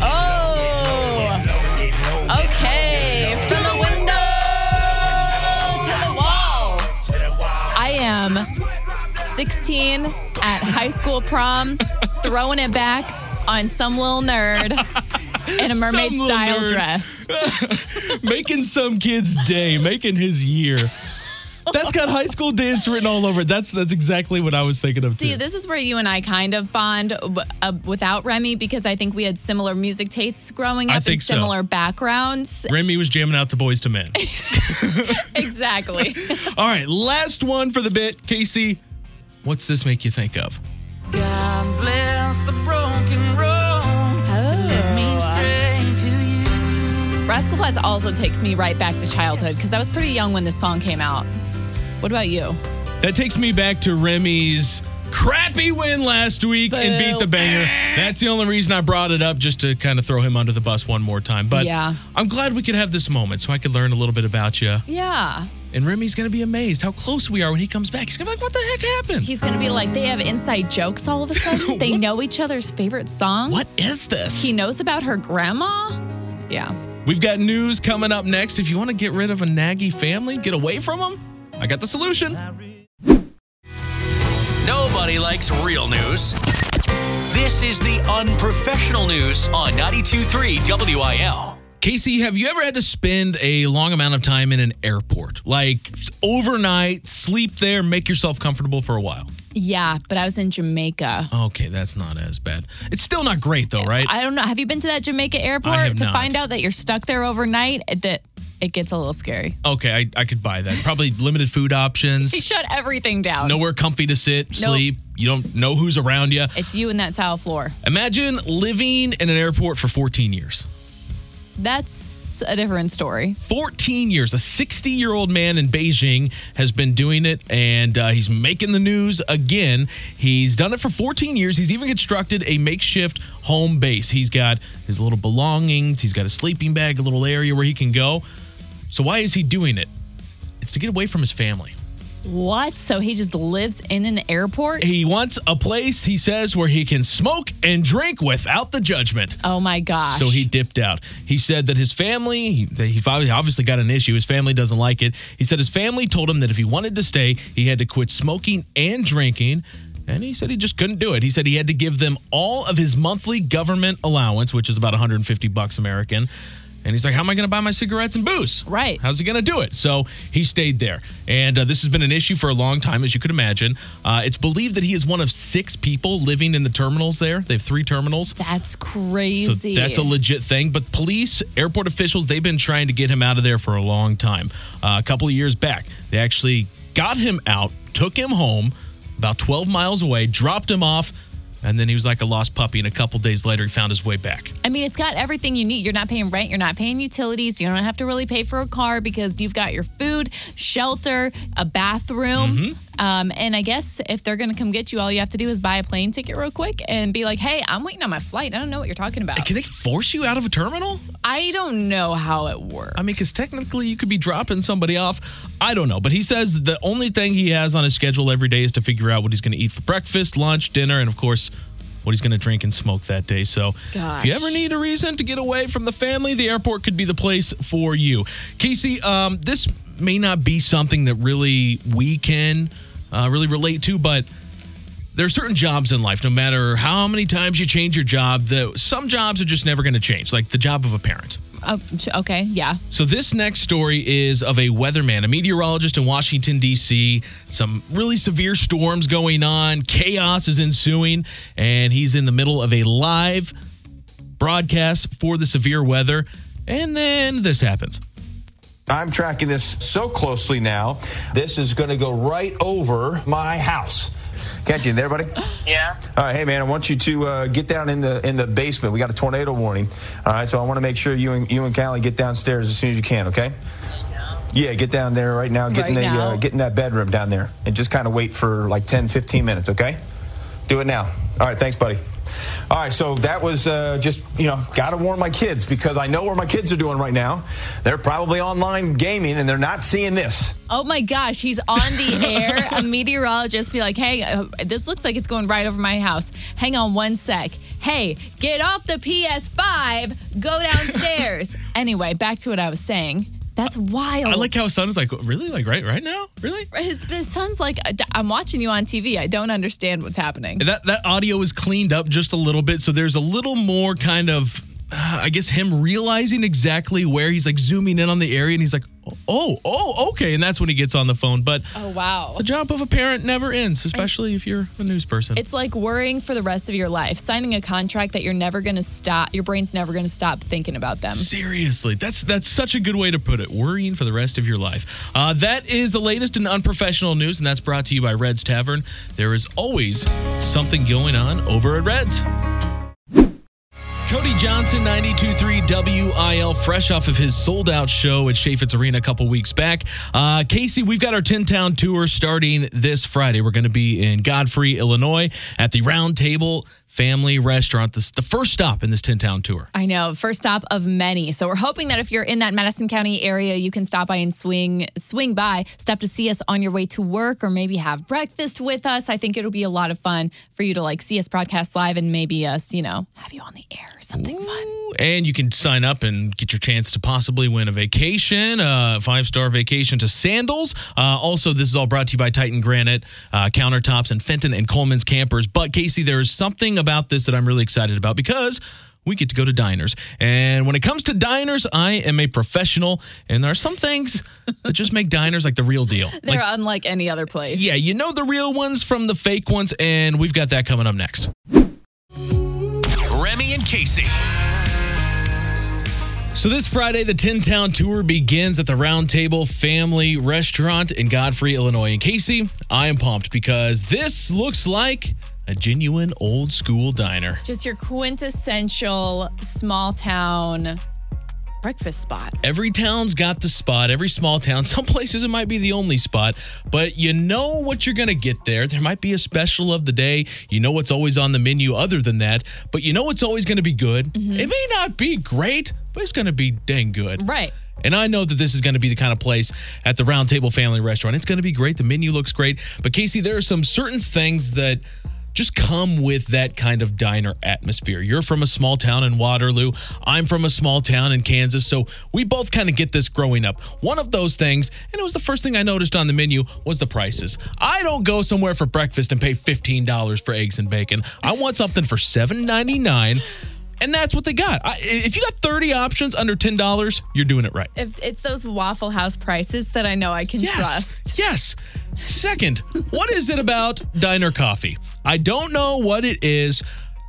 Oh. Okay. From the window To the wall. to the wall. I am 16 at high school prom, throwing it back on some little nerd in a mermaid some style nerd. dress. making some kid's day, making his year. That's got high school dance written all over it. That's that's exactly what I was thinking of See, too. this is where you and I kind of bond uh, without Remy because I think we had similar music tastes growing I up think and so. similar backgrounds. Remy was jamming out to Boyz II Men. exactly. all right, last one for the bit. Casey, what's this make you think of? God bless the broken road. Rascal Flatts also takes me right back to childhood because I was pretty young when this song came out. What about you? That takes me back to Remy's crappy win last week and beat the banger. That's the only reason I brought it up, just to kind of throw him under the bus one more time. But Yeah. I'm glad we could have this moment so I could learn a little bit about you. Yeah. And Remy's going to be amazed how close we are when he comes back. He's going to be like, what the heck happened? He's going to be like, they have inside jokes all of a sudden. they know each other's favorite songs. what is this? He knows about her grandma? Yeah. We've got news coming up next. If you want to get rid of a naggy family, get away from them, I got the solution. Nobody likes real news. This is the unprofessional news on 92.3 WIL. Casey, have you ever had to spend a long amount of time in an airport? Like overnight, sleep there, make yourself comfortable for a while? Yeah, but I was in Jamaica. Okay, that's not as bad. It's still not great though, right? I don't know. Have you been to that Jamaica airport I have to not. find out that you're stuck there overnight? That it gets a little scary. okay, I, I could buy that. Probably limited food They options, shut everything down. nowhere comfy to sit, sleep. You don't know who's around you. It's you and that tile floor. Imagine living in an airport for 14 years. That's a different story. 14 years. A 60 year old man in Beijing has been doing it and uh, he's making the news again. He's done it for 14 years. He's even constructed a makeshift home base. He's got his little belongings, he's got a sleeping bag, a little area where he can go. So, why is he doing it? It's to get away from his family. What? So he just lives in an airport? He wants a place, he says, where he can smoke and drink without the judgment. oh my gosh. So he dipped out. He said that his family, he, he obviously got an issue. His family doesn't like it. He said his family told him that if he wanted to stay, he had to quit smoking and drinking. And he said he just couldn't do it. He said he had to give them all of his monthly government allowance, which is about 150 bucks American. And he's like, How am I going to buy my cigarettes and booze? Right. How's he going to do it? So he stayed there. And uh, this has been an issue for a long time, as you could imagine. Uh, it's believed that he is one of six people living in the terminals there. They have three terminals. That's crazy. So that's a legit thing. But police, airport officials, they've been trying to get him out of there for a long time. Uh, a couple of years back, they actually got him out, took him home about 12 miles away, dropped him off, and then he was like a lost puppy. And a couple days later, he found his way back. I mean, it's got everything you need. You're not paying rent, you're not paying utilities, you don't have to really pay for a car because you've got your food, shelter, a bathroom. Mm-hmm. Um, and I guess if they're going to come get you, all you have to do is buy a plane ticket real quick and be like, hey, I'm waiting on my flight. I don't know what you're talking about. Can they force you out of a terminal? I don't know how it works. I mean, because technically you could be dropping somebody off. I don't know. But he says the only thing he has on his schedule every day is to figure out what he's going to eat for breakfast, lunch, dinner, and of course, what he's going to drink and smoke that day. So if you ever need a reason to get away from the family, the airport could be the place for you. Casey, um, this may not be something that really we can uh, really relate to, but there are certain jobs in life, no matter how many times you change your job, that some jobs are just never going to change, like the job of a parent. Sh- okay, yeah. So this next story is of a weatherman, a meteorologist in Washington D.C. Some really severe storms going on, chaos is ensuing, and he's in the middle of a live broadcast for the severe weather. And then this happens. I'm tracking this so closely now. This is going to go right over my house. Can't you, there, buddy? Yeah. All right, hey man, I want you to uh, get down in the in the basement. We got a tornado warning. All right, so I want to make sure you and you and Callie get downstairs as soon as you can. Okay? Yeah, get down there right now. Get Right in the now? Uh, get in that bedroom down there, and just kind of wait for like 10, 15 minutes. Okay? Do it now. All right, thanks, buddy. All right, so that was uh, just, you know, got to warn my kids because I know where my kids are doing right now. They're probably online gaming and they're not seeing this. Oh my gosh, he's on the air. A meteorologist be like, hey, uh, this looks like it's going right over my house. Hang on one sec. Hey, get off the PS5, go downstairs. anyway, back to what I was saying. That's wild. I like how his son is like, really? Like, right right now? Really? his, his son's like, I'm watching you on TV. I don't understand what's happening. That that audio is cleaned up just a little bit, so there's a little more kind of, uh, I guess, him realizing exactly where he's like zooming in on the area, and he's like, oh, oh, okay, and that's when he gets on the phone. But Oh, wow. the job of a parent never ends, especially if you're a news person. It's like worrying for the rest of your life, signing a contract that you're never going to stop, your brain's never going to stop thinking about them. Seriously, that's that's such a good way to put it. Worrying for the rest of your life. Uh, that is the latest in unprofessional news, and that's brought to you by Reds Tavern. There is always something going on over at Reds. Cody Johnson, 92.3 WIL, fresh off of his sold out show at Chaifetz Arena a couple weeks back. Uh, Casey, we've got our 10 town tour starting this Friday. We're going to be in Godfrey, Illinois at the Round Table Family Restaurant. This the first stop in this 10 town tour. I know, first stop of many. So we're hoping that if you're in that Madison County area, you can stop by and swing swing by, stop to see us on your way to work or maybe have breakfast with us. I think it'll be a lot of fun for you to like see us broadcast live and maybe us, you know, have you on the air or something fun. And you can sign up and get your chance to possibly win a vacation, a five star vacation to Sandals. Uh, also, this is all brought to you by Titan Granite, uh, Countertops, and Fenton and Coleman's Campers. But, Casey, there is something about this that I'm really excited about because we get to go to diners. And when it comes to diners, I am a professional, and there are some things that just make diners like the real deal. They're Like, unlike any other place. yeah, you know the real ones from the fake ones, and we've got that coming up next. Remy and Casey. So this Friday, the Tin Town Tour begins at the Round Table Family Restaurant in Godfrey, Illinois. And Casey, I am pumped because this looks like a genuine old school diner. Just your quintessential small town breakfast spot. Every town's got the spot, every small town. Some places it might be the only spot, but you know what you're going to get there. There might be a special of the day. You know what's always on the menu other than that, but you know it's always going to be good. Mm-hmm. It may not be great, but it's going to be dang good. Right. And I know that this is going to be the kind of place at the Round Table Family Restaurant. It's going to be great. The menu looks great. But Casey, there are some certain things that just come with that kind of diner atmosphere. You're from a small town in Waterloo. I'm from a small town in Kansas. So we both kind of get this growing up. One of those things, and it was the first thing I noticed on the menu, was the prices. I don't go somewhere for breakfast and pay $15 for eggs and bacon. I want something for $7.99. And that's what they got. I, if you got 30 options under $10, you're doing it right. If it's those Waffle House prices that I know I can Yes. trust. Yes. Second, what is it about diner coffee? I don't know what it is,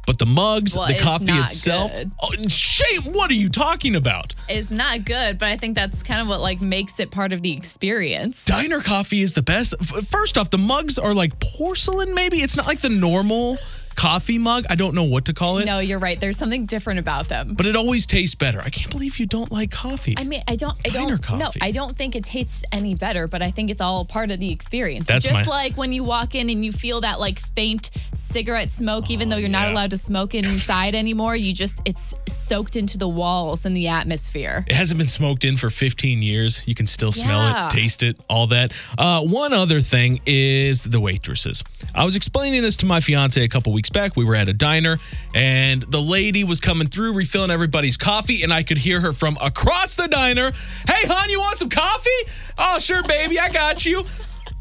but the mugs, Well, the it's coffee itself. good. Oh, shame. What are you talking about? It's not good, but I think that's kind of what like makes it part of the experience. Diner coffee is the best. First off, the mugs are like porcelain, maybe. It's not like the normal coffee mug. I don't know what to call it, No, you're right. There's something different about them. but it always tastes better. I can't believe you don't like coffee. I mean, I don't, I Diner don't, no. I don't think it tastes any better, but I think it's all part of the experience. That's Just my- like when you walk in and you feel that like faint cigarette smoke, even though you're not yeah. allowed to smoke inside anymore. You just, it's soaked into the walls and the atmosphere. It hasn't been smoked in for 15 years. You can still smell Yeah. it, taste it, all that. Uh, one other thing is the waitresses. I was explaining this to my fiance a couple weeks back. We were at a diner, and the lady was coming through, refilling everybody's coffee, and I could hear her from across the diner Hey, hon, you want some coffee? Oh, sure, baby, I got you.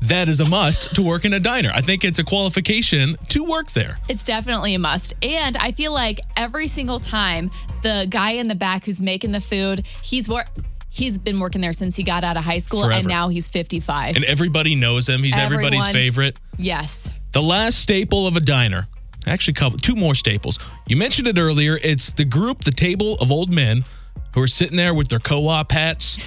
That is a must to work in a diner. I think it's a qualification to work there. It's definitely a must. And I feel like every single time the guy in the back who's making the food, he's wor- he's been working there since he got out of high school and now he's 55. And everybody knows him. He's everybody's favorite. yes. The last staple of a diner. Actually, couple two more staples. You mentioned it earlier. It's the group, the table of old men who are sitting there with their co-op hats,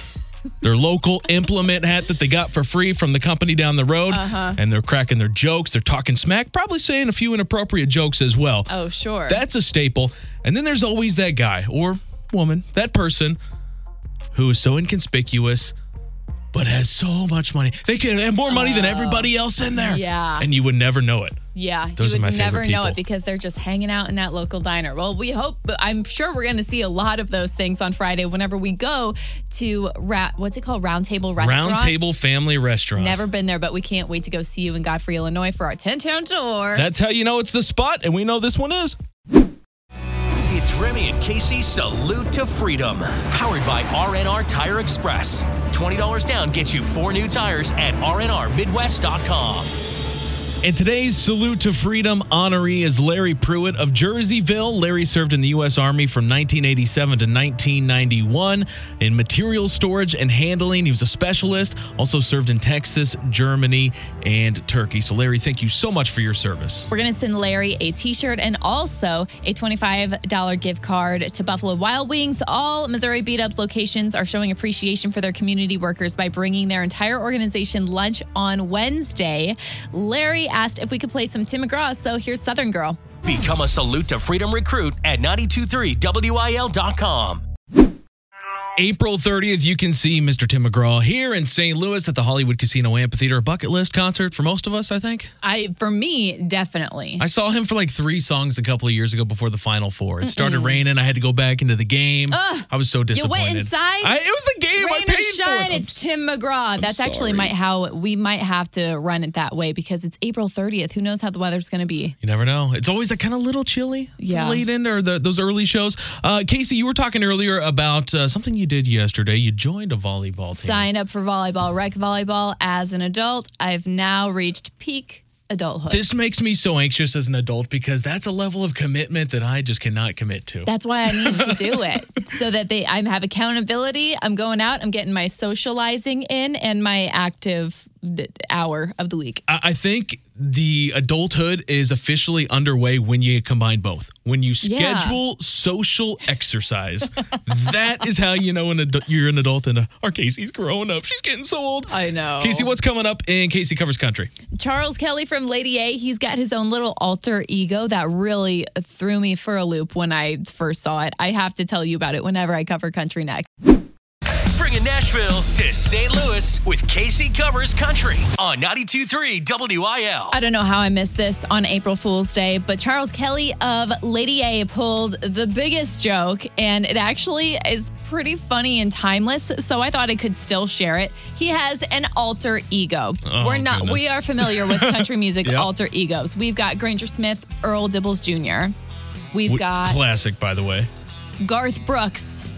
their local implement hat that they got for free from the company down the road, uh-huh. and they're cracking their jokes. They're talking smack, probably saying a few inappropriate jokes as well. Oh, sure. That's a staple. And then there's always that guy or woman, that person who is so inconspicuous but has so much money. They can have more money than uh, everybody else in there. Oh. Yeah. And you would never know it. Yeah, Those you would never know people. it because they're just hanging out in that local diner. Well, we hope, I'm sure we're going to see a lot of those things on Friday whenever we go to Ra- what's it called, Roundtable Restaurant. Roundtable Family Restaurant. Never been there, but we can't wait to go see you in Godfrey, Illinois for our 10 town tour. That's how you know it's the spot, and we know this one is. It's Remy and Casey Salute to Freedom, powered by RNR Tire Express. $20 down gets you four new tires at rnrmidwest.com. And today's salute to freedom honoree is Larry Pruitt of Jerseyville. Larry served in the U.S. Army from 1987 to 1991 in material storage and handling. He was a specialist, also served in Texas, Germany, and Turkey. So, Larry, thank you so much for your service. We're going to send Larry a t shirt and also a $25 gift card to Buffalo Wild Wings. All Missouri Beat Ups locations are showing appreciation for their community workers by bringing their entire organization lunch on Wednesday. Larry asked if we could play some Tim McGraw, so here's Southern Girl. Become a Salute to Freedom recruit at 923wil.com. April 30th, you can see Mr. Tim McGraw here in St. Louis at the Hollywood Casino Amphitheater. A bucket list concert for most of us, I think. I, for me, definitely. I saw him for like three songs a couple of years ago before the Final Four. It started raining. I had to go back into the game. I was so disappointed. You went inside. I, it was the game. I Rain paid or for shine, it. it's Tim McGraw. That's actually sorry. might how we might have to run it that way because it's April 30th. Who knows how the weather's going to be? You never know. It's always that kind of little chilly Yeah. late in or the, those early shows. Uh, Casey, you were talking earlier about uh, something you did yesterday. You joined a volleyball team. Sign up for volleyball, rec volleyball as an adult. I've now reached peak adulthood. This makes me so anxious as an adult because that's a level of commitment that I just cannot commit to. That's why I need to do it so that they I have accountability. I'm going out, I'm getting my socializing in and my active hour of the week. I think the adulthood is officially underway when you combine both. When you Yeah. schedule social exercise, that is how you know an adu- you're an adult. And uh, our Casey's growing up; she's getting so old. I know. Casey, what's coming up in Casey covers country? Charles Kelley from Lady A, he's got his own little alter ego that really threw me for a loop when I first saw it. I have to tell you about it whenever I cover country next. Bringing Nashville to St. Louis with Casey Covers Country on 92.3 WIL. I don't know how I missed this on April Fool's Day, but Charles Kelley of Lady A pulled the biggest joke, and it actually is pretty funny and timeless. So I thought I could still share it. He has an alter ego. Oh, We're not. goodness. We are familiar with country music Yep. alter egos. We've got Granger Smith, Earl Dibbles Jr. We've got Classic, by the way. Garth Brooks,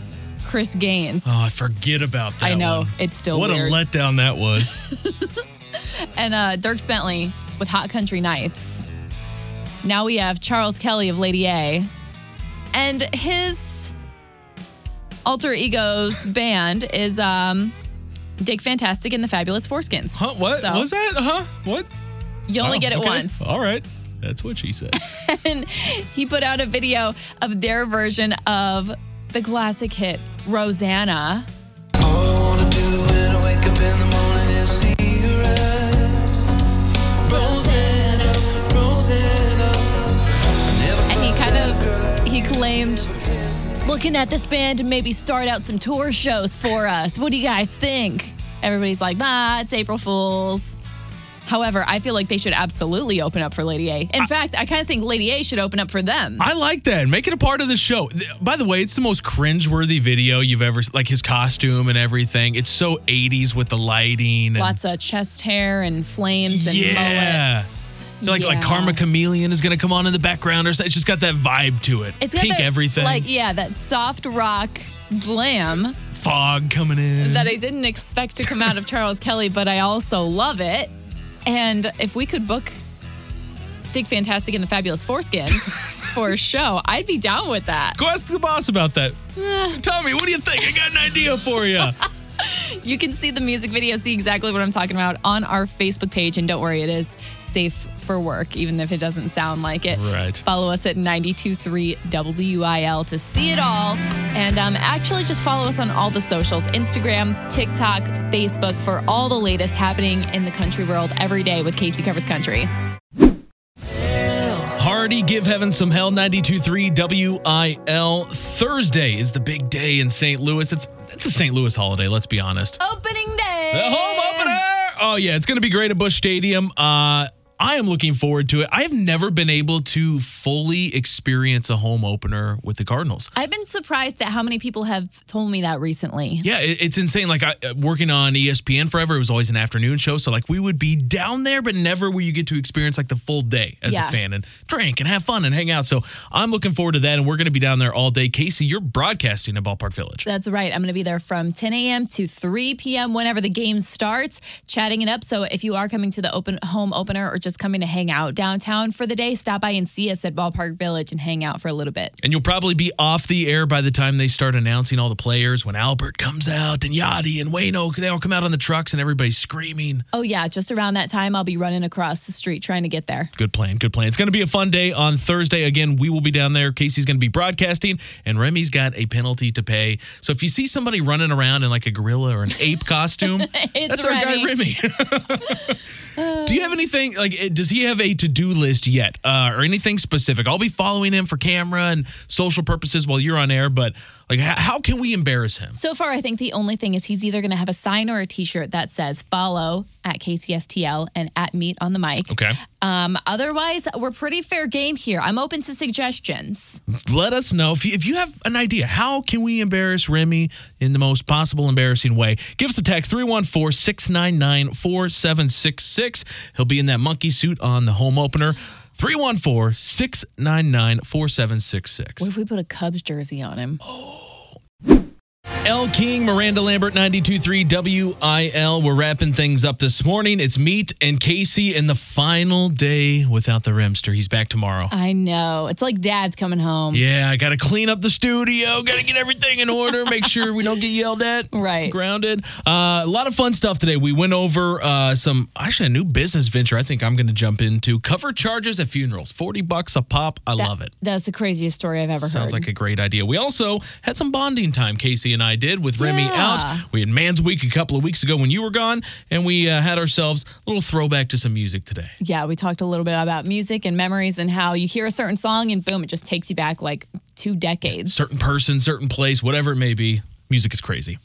Chris Gaines, Oh, I forget about that. I know, one. it's still what weird. a letdown that was. and uh, Dierks Bentley with Hot Country Knights. Now we have Charles Kelley of Lady A, and his alter ego's band is um, Dick Fantastic and the Fabulous Foreskins. huh? What So, was that? Huh? What? You only Oh, get it okay. once. All right. That's what she said. and he put out a video of their version of the classic hit Rosanna. And he kind of he claimed looking at this band to maybe start out some tour shows for us. What do you guys think? Everybody's like, "Ah, it's April Fools." However, I feel like they should absolutely open up for Lady A. In fact, I kind of think Lady A should open up for them. I like that. Make it a part of the show. By the way, it's the most cringeworthy video you've ever like his costume and everything. It's so 80s with the lighting and Lots of chest hair and flames and Yeah. mullets. like like Karma Chameleon is gonna come on in the background or something. It's just got that vibe to it. It's got Pink that, everything. Like, yeah, that soft rock glam fog coming in. that I didn't expect to come out of Charles Kelley, but I also love it. And if we could book Dick Fantastic and the Fabulous Foreskins for a show, I'd be down with that. Go ask the boss about that. Eh. Tommy, what do you think? I got an idea for you. You can see the music video, see exactly what I'm talking about on our Facebook page. And don't worry, it is safe for work, even if it doesn't sound like it. Right. Follow us at 923 WIL to see it all. And um, actually, just follow us on all the socials Instagram, TikTok, Facebook for all the latest happening in the country world every day with Casey Covers Country. Hardy, give heaven some hell. 92.3 WIL. Thursday is the big day in St. Louis. It's it's a St. Louis holiday, let's be honest. Opening day. The home opener. Oh yeah, it's going to be great at Busch Stadium. Uh, I am looking forward to it. I have never been able to fully experience a home opener with the Cardinals. I've been surprised at how many people have told me that recently. Yeah, it, it's insane. Like I, uh, working on ESPN forever, it was always an afternoon show. So like we would be down there, but never will you get to experience like the full day as Yeah. a fan and drink and have fun and hang out. So I'm looking forward to that, and we're going to be down there all day. Casey, you're broadcasting at Ballpark Village. That's right. I'm going to be there from 10 a.m. to 3 p.m. whenever the game starts, chatting it up. So if you are coming to the open home opener or just coming to hang out downtown for the day, stop by and see us at Ballpark Village and hang out for a little bit. And you'll probably be off the air by the time they start announcing all the players. When Albert comes out and Yadi and Waino, they all come out on the trucks and everybody's screaming. Oh yeah, just around that time, I'll be running across the street trying to get there. Good plan. Good plan. It's going to be a fun day on Thursday. Again, we will be down there. Casey's going to be broadcasting, and Remy's got a penalty to pay. So if you see somebody running around in like a gorilla or an ape costume, It's that's our guy Remy. Remy. Do you have anything like? Eh, Does he have a to-do list yet, uh, or anything specific? I'll be following him for camera and social purposes while you're on air. But like, how, how can we embarrass him? So far, I think the only thing is he's either going to have a sign or a T-shirt that says "Follow at KCSTL" and "at Meet on the Mic." Okay. Um, otherwise, we're pretty fair game here. I'm open to suggestions. let us know if you, if you have an idea. How can we embarrass Remy in the most possible embarrassing way? Give us a text 314 699 4766. He'll be in that monkey suit on the home opener. 314 699 4766. What if we put a Cubs jersey on him? Oh, Elle King, Miranda Lambert, 92.3 WIL. We're wrapping things up this morning. It's Meet and Casey in the final day without the Rimster. He's back tomorrow. I know. It's like dad's coming home. Yeah, I got to clean up the studio. Got to get everything in order. Make sure we don't get yelled at. Right. Grounded. Uh, a lot of fun stuff today. We went over uh, some, actually, a new business venture I think I'm going to jump into. Cover charges at funerals. 40 bucks a pop. I That- love it. That's the craziest story I've ever Sounds heard. Sounds like a great idea. We also had some bonding time, Casey and I did with Remy Yeah. out. We had Man's Week a couple of weeks ago when you were gone, and we uh, had ourselves a little throwback to some music today. yeah, we talked a little bit about music and memories and how you hear a certain song and boom, it just takes you back like two decades. Certain person, certain place, whatever it may be, music is crazy.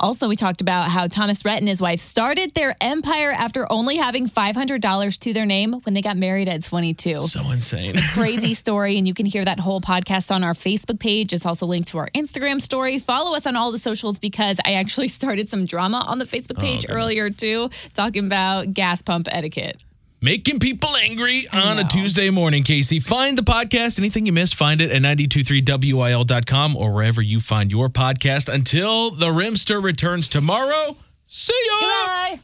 Also, we talked about how Thomas Rhett and his wife started their empire after only having $500 to their name when they got married at 22. So insane. Crazy story, and you can hear that whole podcast on our Facebook page. It's also linked to our Instagram story. Follow us on all the socials because I actually started some drama on the Facebook oh, page goodness. earlier too, talking about gas pump etiquette. Making people angry on a. Tuesday morning, Casey. Find the podcast. Anything you missed, find it at 923wil.com or wherever you find your podcast. Until the Rimster returns tomorrow, see ya. Goodbye.